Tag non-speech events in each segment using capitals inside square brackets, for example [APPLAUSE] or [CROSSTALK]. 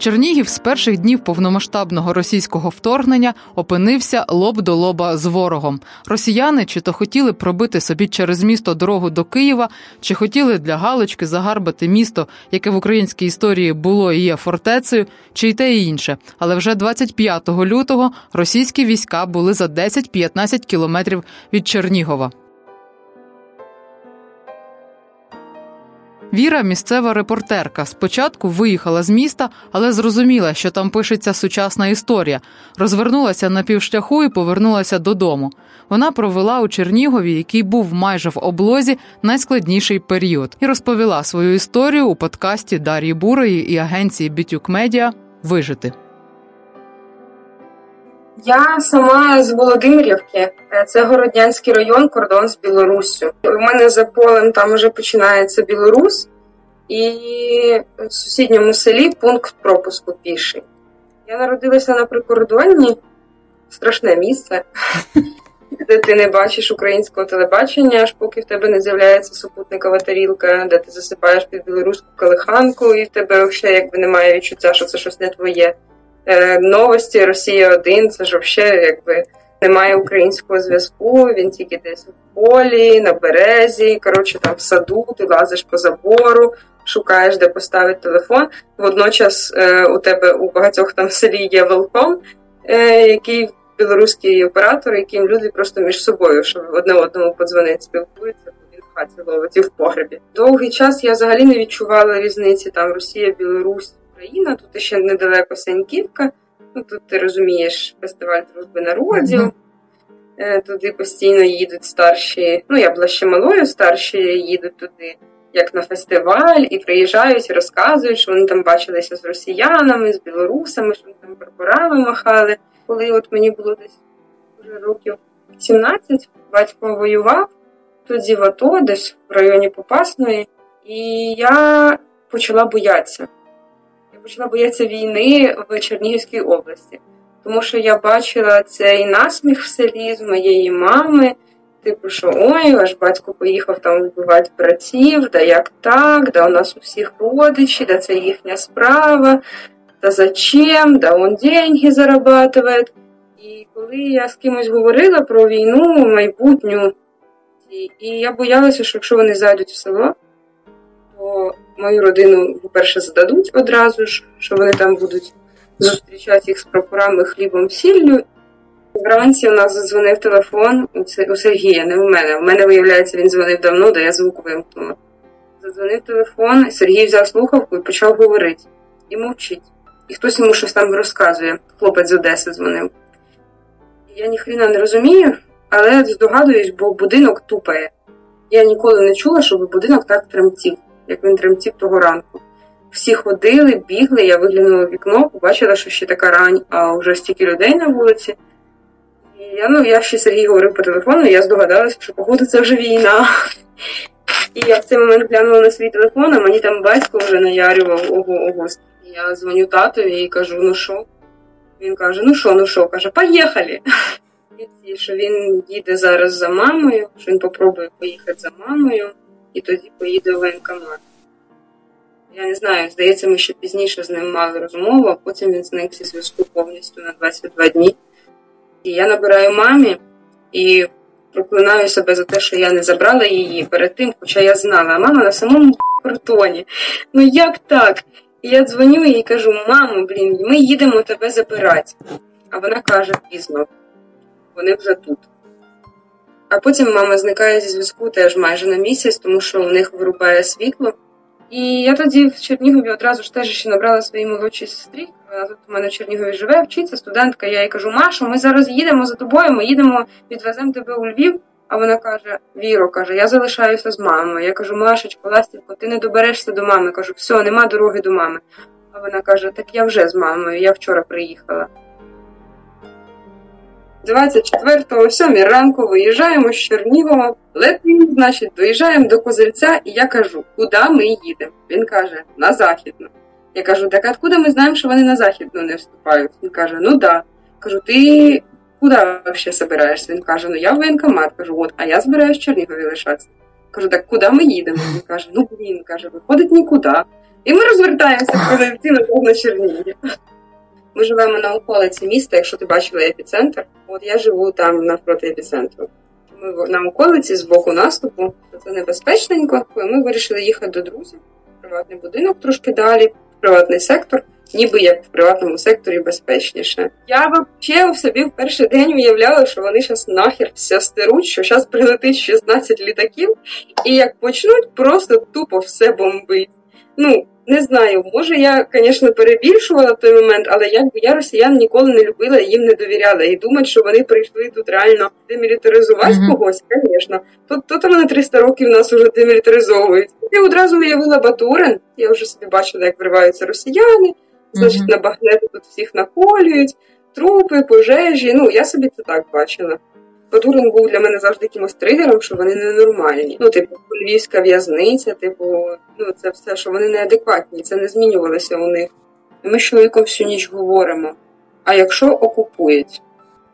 Чернігів з перших днів повномасштабного російського вторгнення опинився лоб до лоба з ворогом. Росіяни чи то хотіли пробити собі через місто дорогу до Києва, чи хотіли для Галочки загарбати місто, яке в українській історії було і є фортецею, чи й те і інше. Але вже 25 лютого російські війська були за 10-15 кілометрів від Чернігова. Віра, місцева репортерка, спочатку виїхала з міста, але зрозуміла, що там пишеться сучасна історія. Розвернулася на півшляху і повернулася додому. Вона провела у Чернігові, який був майже в облозі, найскладніший період, і розповіла свою історію у подкасті Дар'ї Бурої і агенції Бітюк Медіа Вижити. Я сама з Володимирівки, е, це Городнянський район, кордон з Білоруссю. У мене за полем там вже починається Білорусь, і в сусідньому селі пункт пропуску піший. Я народилася на прикордонні, страшне місце, [LAUGHS] де ти не бачиш українського телебачення, аж поки в тебе не з'являється супутникова тарілка, де ти засипаєш під білоруську калиханку, і в тебе взагалі якби немає відчуття, що це щось не твоє. Е, новості Росія 1 це ж взагалі якби немає українського зв'язку. Він тільки десь в полі, на березі. Коротше, там в саду, ти лазиш по забору, шукаєш, де поставити телефон. Водночас е, у тебе у багатьох там селі є велком, е, який білоруський оператор, яким люди просто між собою, щоб одне одному подзвонить, спілкуються. Він в хаті ловить і в погребі. Довгий час я взагалі не відчувала різниці там Росія, Білорусь. Україна, тут ще недалеко Саньківка. Ну, Тут ти розумієш фестиваль дружби народів. Mm-hmm. Туди постійно їдуть старші. Ну, я була ще малою, старші їдуть туди, як на фестиваль, і приїжджають і розказують, що вони там бачилися з росіянами, з білорусами, що вони там прапорами махали. Коли от мені було десь вже років 17, батько воював тоді в АТО, десь в районі Попасної, і я почала боятися почала боятися війни в Чернігівській області, тому що я бачила цей насміх в селі з моєї мами. Типу, що ой, ваш батько поїхав там вбивати братів, да як так, да у нас у всіх родичі, да це їхня справа, да зачем, да он деньги зарабатує. І коли я з кимось говорила про війну, майбутню, і я боялася, що якщо вони зайдуть в село, то мою родину, по-перше, здадуть одразу ж, що вони там будуть зустрічати їх з прапорами, хлібом, сіллю. Вранці у нас задзвонив телефон у Сергія, не у мене. У мене, виявляється, він дзвонив давно, де я звук вимкнула. Задзвонив телефон, Сергій взяв слухавку і почав говорити. І мовчить. І хтось йому щось там розказує. Хлопець з Одеси дзвонив. Я ніхрена не розумію, але здогадуюсь, бо будинок тупає. Я ніколи не чула, щоб будинок так тремтів як він тремтів того ранку. Всі ходили, бігли, я виглянула в вікно, побачила, що ще така рань, а вже стільки людей на вулиці. І я ну, я ще Сергій говорив по телефону, і я здогадалася, що, походу, це вже війна. І я в цей момент глянула на свій телефон, а мені там батько вже наярював ого ого. Я дзвоню татові і кажу, ну що? Він каже, ну що, ну що, каже, поїхали. Що він їде зараз за мамою, що він попробує поїхати за мамою і тоді поїде в воєнкомат. Я не знаю, здається, ми ще пізніше з ним мали розмову, а потім він зник зі зв'язку повністю на 22 дні. І я набираю мамі і проклинаю себе за те, що я не забрала її перед тим, хоча я знала, а мама на самому картоні. Ну як так? І я дзвоню їй кажу: мамо, блін, ми їдемо тебе забирати. А вона каже: пізно, вони вже тут. А потім мама зникає зі зв'язку теж майже на місяць, тому що у них вирубає світло. І я тоді в Чернігові одразу ж теж ще набрала своїй молодшій сестрі. Вона тут у мене в Чернігові живе, вчиться студентка. Я їй кажу, Машу, ми зараз їдемо за тобою, ми їдемо, відвеземо тебе у Львів. А вона каже: Віро, каже, я залишаюся з мамою. Я кажу, Машечко, ластівко, ти не доберешся до мами. Кажу, все, нема дороги до мами. А вона каже: Так я вже з мамою, я вчора приїхала. 24-го, о 7 ранку виїжджаємо з Чернігова, летимо, значить, доїжджаємо до Козельця, і я кажу, куди ми їдемо? Він каже, на Західну. Я кажу, так откуда ми знаємо, що вони на Західну не вступають? Він каже, ну да. Кажу, ти куди взагалі збираєшся? Він каже, ну я в воєнкомат. Кажу, от, а я збираюсь в Чернігові лишатися. Кажу, так куди ми їдемо? Він каже, ну блін, каже, виходить нікуди. І ми розвертаємося позиційно на Чернігів. Ми живемо на околиці міста, якщо ти бачила епіцентр. От я живу там навпроти епіцентру. Ми на околиці з боку наступу, це небезпечненько. Ми вирішили їхати до друзів, приватний будинок трошки далі, приватний сектор, ніби як в приватному секторі безпечніше. Я взагалі в собі в перший день уявляла, що вони зараз нахер все стеруть, що зараз прилетить 16 літаків, і як почнуть просто тупо все бомбить. Ну, не знаю, може я, звісно, перебільшувала в той момент, але якби я росіян ніколи не любила і їм не довіряла. І думати, що вони прийшли тут реально демілітаризувати mm-hmm. когось, звісно. Тут тут вони 300 років нас вже демілітаризовують. Я одразу уявила Батурин. Я вже собі бачила, як вриваються росіяни, значить, mm-hmm. на багнети тут всіх наколюють, трупи, пожежі. Ну, я собі це так бачила. Батурин був для мене завжди якимось тригером, що вони ненормальні. Ну, типу, львівська в'язниця, типу, ну це все, що вони неадекватні, це не змінювалося у них. Ми з чоловіком всю ніч говоримо. А якщо окупують,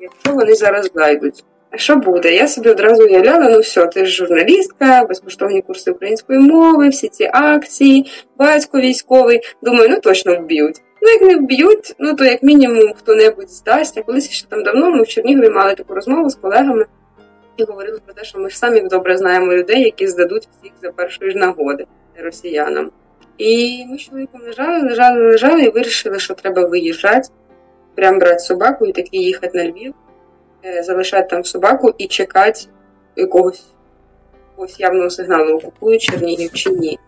якщо вони зараз зайдуть, а що буде? Я собі одразу уявляла, ну все, ти ж журналістка, безкоштовні курси української мови, всі ці акції, батько військовий. Думаю, ну точно вб'ють. Ну, як не вб'ють, ну то як мінімум хто-небудь здасть. А колись ще там давно ми в Чернігові мали таку розмову з колегами і говорили про те, що ми ж самі добре знаємо людей, які здадуть всіх за першої ж нагоди росіянам. І ми з чоловіком лежали, лежали, лежали і вирішили, що треба виїжджати, прям брати собаку і таки їхати на Львів, е, залишати там собаку і чекати якогось якогось явного сигналу, окупують Чернігів чи ні.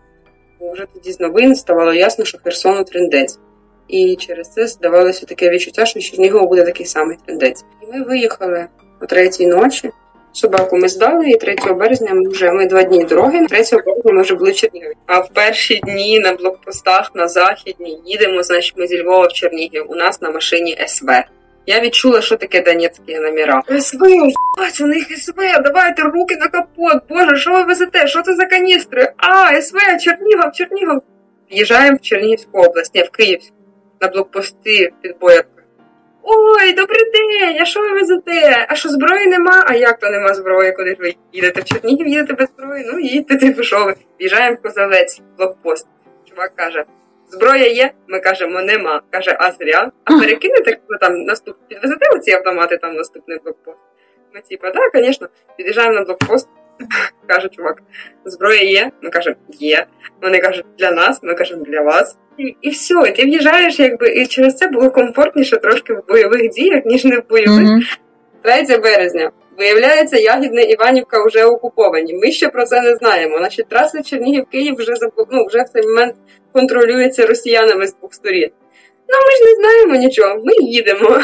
Бо вже тоді з новин ставало ясно, що Херсону трендець. І через це здавалося таке відчуття, що Чернігов буде такий самий трендець. І ми виїхали о третій ночі. Собаку ми здали, і 3 березня ми вже ми два дні дороги. 3 березня ми вже були в Чернігові. А в перші дні на блокпостах на західній їдемо. Значить, ми зі Львова в Чернігів. У нас на машині СВ. Я відчула, що таке донецькі номера. СВ, у них СВ, давайте руки на капот. Боже, що ви везете? Що це за каністри? А, СВ, Чернігов, Чернігов. В'їжджаємо в Чернігівську область, ні, в Київську на блокпости під бояркою. Ой, добрий день! А що ви везете? А що зброї нема? А як то нема зброї, куди ж ви їдете? В Чернігів їдете без зброї? Ну їдьте, типу, що ви? В'їжджаємо в Козовець, блокпост. Чувак каже: зброя є? Ми кажемо, нема. Каже, а зря. А [LAUGHS] перекинете ну, там наступ підвезете оці автомати там наступний блокпост? Ми типа, так, звісно, під'їжджаємо на блокпост. [LAUGHS] Каже чувак, зброя є? Ми кажемо, є. Вони кажуть, для нас, ми кажемо, для вас. І, і все, і ти в'їжджаєш, якби і через це було комфортніше трошки в бойових діях, ніж не в бойових. Mm-hmm. 3 березня. Виявляється, Ягідне Іванівка вже окуповані. Ми ще про це не знаємо. Значить, траси Чернігів-Київ вже ну, вже в цей момент контролюється росіянами з двох сторін. Ну ми ж не знаємо нічого. Ми їдемо.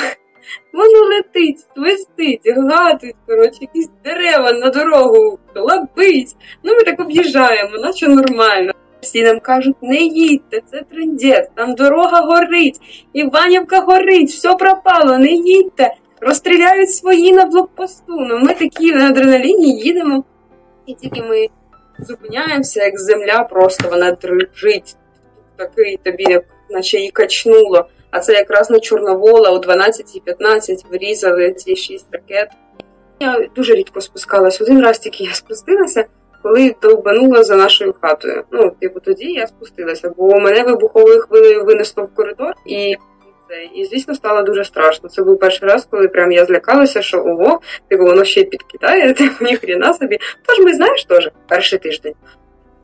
Воно летить, свистить, гладить, коротше, якісь дерева на дорогу лабить. Ну ми так об'їжджаємо, наче нормально. Всі нам кажуть, не їдьте, це трендець, там дорога горить, Іванівка горить, все пропало, не їдьте, розстріляють свої на блокпосту. Ну ми такі на адреналіні їдемо, і тільки ми зупиняємося, як земля просто вона дрижить, такий тобі, як наче її качнуло. А це якраз на Чорновола о 12.15 вирізали ці шість ракет. Я дуже рідко спускалась. Один раз тільки я спустилася, коли довбанула за нашою хатою. Ну, типу, тоді я спустилася, бо мене вибуховою хвилею винесло в коридор і. І, звісно, стало дуже страшно. Це був перший раз, коли прям я злякалася, що ого, типу воно ще й підкидає, [LAUGHS] типу ніхрена собі. Тож ми знаєш теж перший тиждень.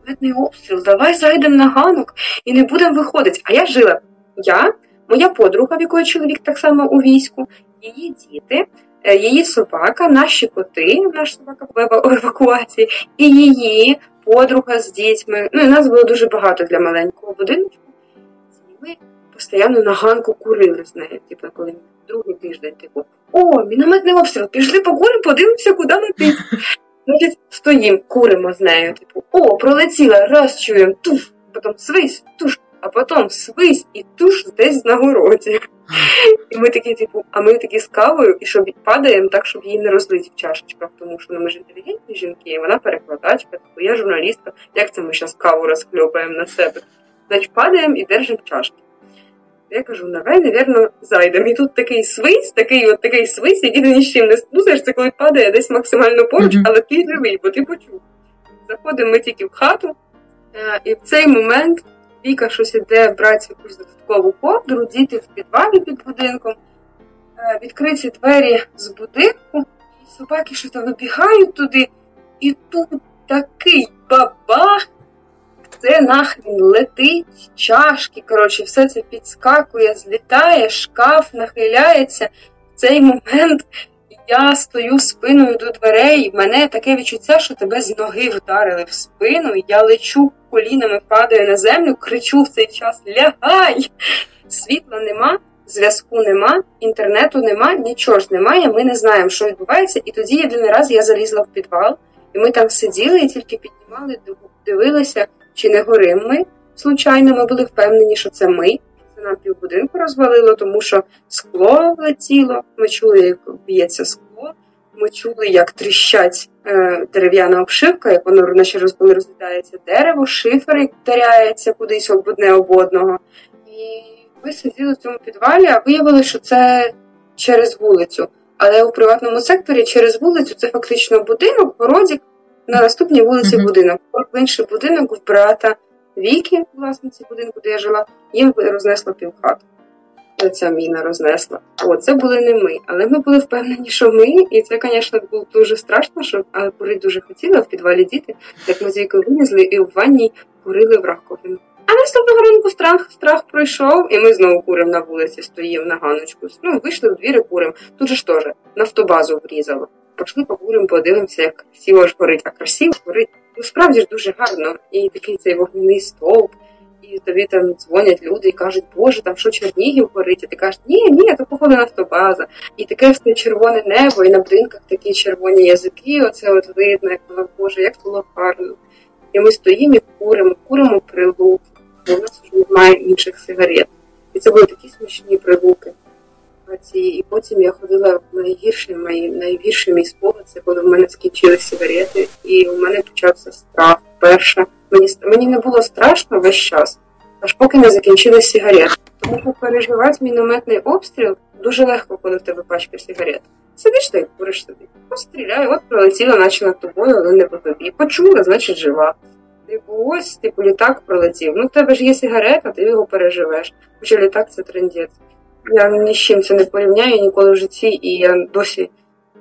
Видний обстріл, давай зайдемо на ганок і не будемо виходити. А я жила. Я моя подруга, в якої чоловік так само у війську, її діти, е, її собака, наші коти, наш собака в евакуації, і її подруга з дітьми. Ну і нас було дуже багато для маленького будиночку. Ми постійно на ганку курили з нею, типу, коли другий тиждень, типу, о, мінометний обстріл, пішли покуримо, подивимося, куди летить. Значить, стоїмо, куримо з нею, типу, о, пролетіла, раз чуємо, туф, потім свись, туш а потім свись і туш десь на городі. І ми такі, типу, а ми такі з кавою, і щоб падаємо так, щоб її не розлить в чашечках, тому що ну, ми ж інтелігентні жінки, і вона перекладачка, типу, я журналістка. Як це ми зараз каву розхльопаємо на себе? Значить, падаємо і держимо чашки. Я кажу, давай, навірно, зайдемо. І тут такий свись, такий от такий свись, який ти ні з чим не спутаєш, це коли падає десь максимально поруч, але ти живий, бо ти почув. Заходимо ми тільки в хату, е, і в цей момент Віка щось іде брати якусь додаткову ковдру, діти в підвалі під будинком, е, відкриті двері з будинку, і собаки що то вибігають туди, і тут такий бабах, це нахрін летить, чашки, коротше, все це підскакує, злітає, шкаф нахиляється. В цей момент я стою спиною до дверей, в мене таке відчуття, що тебе з ноги вдарили в спину. Я лечу колінами, падаю на землю, кричу в цей час Лягай! Світла нема, зв'язку нема, інтернету нема, нічого ж немає. Ми не знаємо, що відбувається. І тоді єдиний раз я залізла в підвал, і ми там сиділи і тільки піднімали, дивилися, чи не горим ми. Случайно ми були впевнені, що це ми. Це нам півбудинку розвалило, тому що скло влетіло. Ми чули, як б'ється скло. Ми чули, як тріщать е, дерев'яна обшивка, як воно наче коли розглядається дерево, шифер як вдаряється кудись об одне об одного. І ми сиділи в цьому підвалі, а виявили, що це через вулицю. Але у приватному секторі через вулицю це фактично будинок, городік, на наступній вулиці mm-hmm. будинок. В інший будинок в брата Віки, власниці будинку, де я жила, їм рознесло півхату. Ця міна рознесла. О, це були не ми, але ми були впевнені, що ми, і це, звісно, було дуже страшно, що але курити дуже хотіла в підвалі діти, як ми з вікою вилізли і в ванні курили в раковину. А наступного ранку страх страх пройшов, і ми знову куримо на вулиці, стоїмо на ганочку. Ну, вийшли в двір і куримо. Тут же ж теж нафтобазу врізало. Пішли покуримо, подивимося, як сіло ж горить, а красиво горить. Ну справді ж дуже гарно. І такий цей вогняний стовп, і тобі там дзвонять люди і кажуть, Боже, там що Чернігів горить? А ти кажеш, ні, ні, то походу нафтобаза. І таке все червоне небо, і на будинках такі червоні язики. Оце от видно, як воно Боже, як було гарно. І ми стоїмо і куримо, куримо прилуки, бо в нас вже немає інших сигарет. І це були такі смішні прилуки. І потім я ходила в найгірший, мої, найгірший мій спогад, це коли в мене скінчилися сигарети, і у мене почався страх. Перша. Мені мені не було страшно весь час, аж поки не закінчились сигарети. Тому переживати мінометний обстріл дуже легко, коли в тебе пачка сигарет. Сидиш та й куриш собі. Постріляю, от пролетіла, наче над тобою, але не по тобі. Почула, значить жива. Типу, ось, типу, літак пролетів. Ну, в тебе ж є сигарета, ти його переживеш. Хоча літак це трендець. Я ні з чим це не порівняю ніколи в житті, і я досі,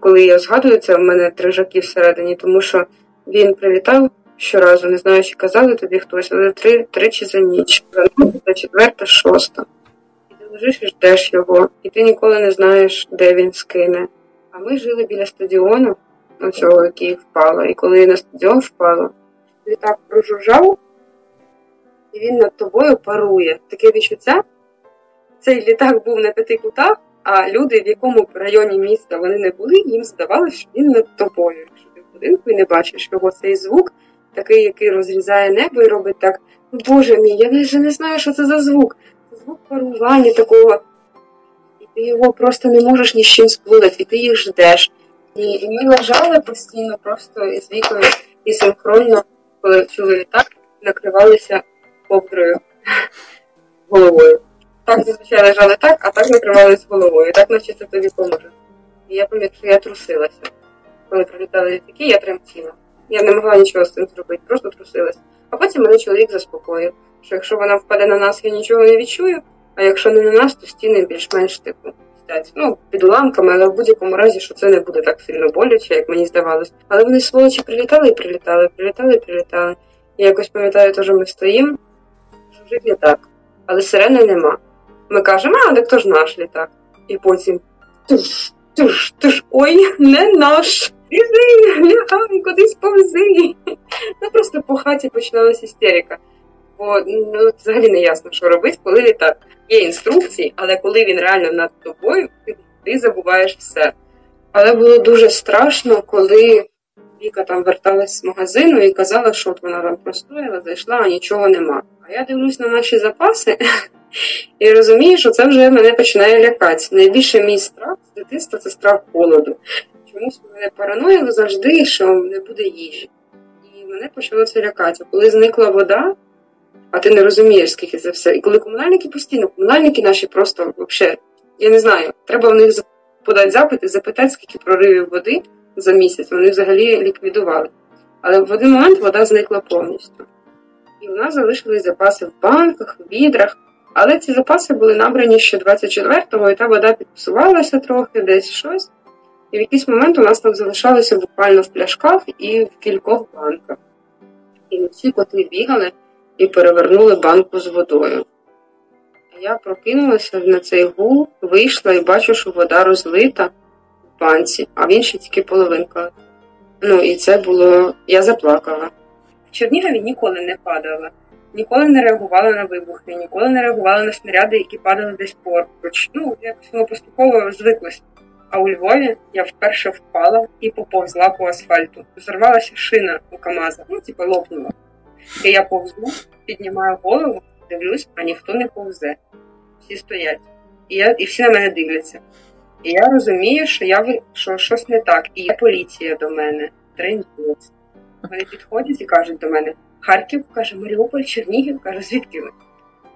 коли я згадую це, в мене трижаки всередині, тому що він прилітав щоразу, не знаю, чи казали тобі хтось, але три, тричі за ніч. За четверта, шоста. І ти лежиш і ждеш його, і ти ніколи не знаєш, де він скине. А ми жили біля стадіону, цього, який впало. І коли на стадіон впало, літак прожужжав, і він над тобою парує. Таке відчуття цей літак був на п'яти кутах, а люди, в якому б районі міста вони не були, їм здавалося, що він над тобою. Якщо ти в будинку і не бачиш його цей звук, такий, який розрізає небо і робить так. «Ну, Боже мій, я вже не знаю, що це за звук. Це звук парування такого. І ти його просто не можеш ні з чим сплутати, і ти їх ждеш. І, і ми лежали постійно, просто із вікою і синхронно, коли чули літак, накривалися ковдрою головою. Так зазвичай лежали так, а так накривались головою. І так це тобі поможе. І я пам'ятаю, що я трусилася. Коли прилітали літаки, я тремтіла. Я не могла нічого з цим зробити, просто трусилась. А потім мене чоловік заспокоїв, що якщо вона впаде на нас, я нічого не відчую, а якщо не на нас, то стіни більш-менш типу. Ну, під уламками, але в будь-якому разі, що це не буде так сильно боляче, як мені здавалось. Але вони сволочі прилітали і прилітали, прилітали і прилітали. І якось пам'ятаю, теж ми стоїмо, жужить літак, але сирени нема. Ми кажемо, а так то ж наш літак. І потім туш, туш, туш, ой, не наш. Іди, лягай, кудись повзи. Ну просто по хаті починалася істерика. Бо ну, взагалі не ясно, що робити, коли літак. Є інструкції, але коли він реально над тобою, ти, ти забуваєш все. Але було дуже страшно, коли Віка там верталась з магазину і казала, що от вона там простояла, зайшла, а нічого нема. А я дивлюсь на наші запаси. І розумію, що це вже мене починає лякати. Найбільше мій страх з дитинства це страх холоду. Чомусь мене параноїло завжди, що не буде їжі. І мене почало це лякати. Коли зникла вода, а ти не розумієш, скільки це все. І коли комунальники постійно, комунальники наші просто взагалі, я не знаю, треба в них подати запити, запитати, скільки проривів води за місяць, вони взагалі ліквідували. Але в один момент вода зникла повністю. І у нас залишились запаси в банках, в відрах. Але ці запаси були набрані ще 24-го, і та вода підпсувалася трохи, десь щось. І в якийсь момент у нас там залишалося буквально в пляшках і в кількох банках. І всі коти бігали і перевернули банку з водою. Я прокинулася на цей гул, вийшла і бачу, що вода розлита в банці, а в іншій тільки половинка. Ну і це було. Я заплакала. В Чернігові ніколи не падала, ніколи не реагувала на вибухи, ніколи не реагувала на снаряди, які падали десь поруч. Ну, якось воно поступово звиклося. А у Львові я вперше впала і поповзла по асфальту. Зорвалася шина у Камаза, ну, типу, лопнула. І я повзу, піднімаю голову, дивлюсь, а ніхто не повзе. Всі стоять. І я, і всі на мене дивляться. І я розумію, що я що щось не так. І є поліція до мене, трендець. Вони підходять і кажуть до мене: Харків, каже, Маріуполь, Чернігів, каже, звідки ви?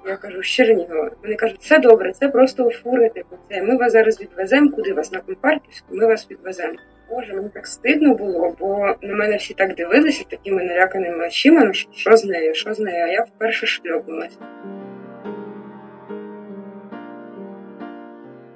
Я кажу, з Чернігова. Вони кажуть, все добре, це просто фури, типу, це ми вас зараз відвеземо, куди вас на Компарківську, ми вас відвеземо. Боже, мені так стидно було, бо на мене всі так дивилися такими наляканими очима, ну що, з нею, що з нею, а я вперше шльопнулася.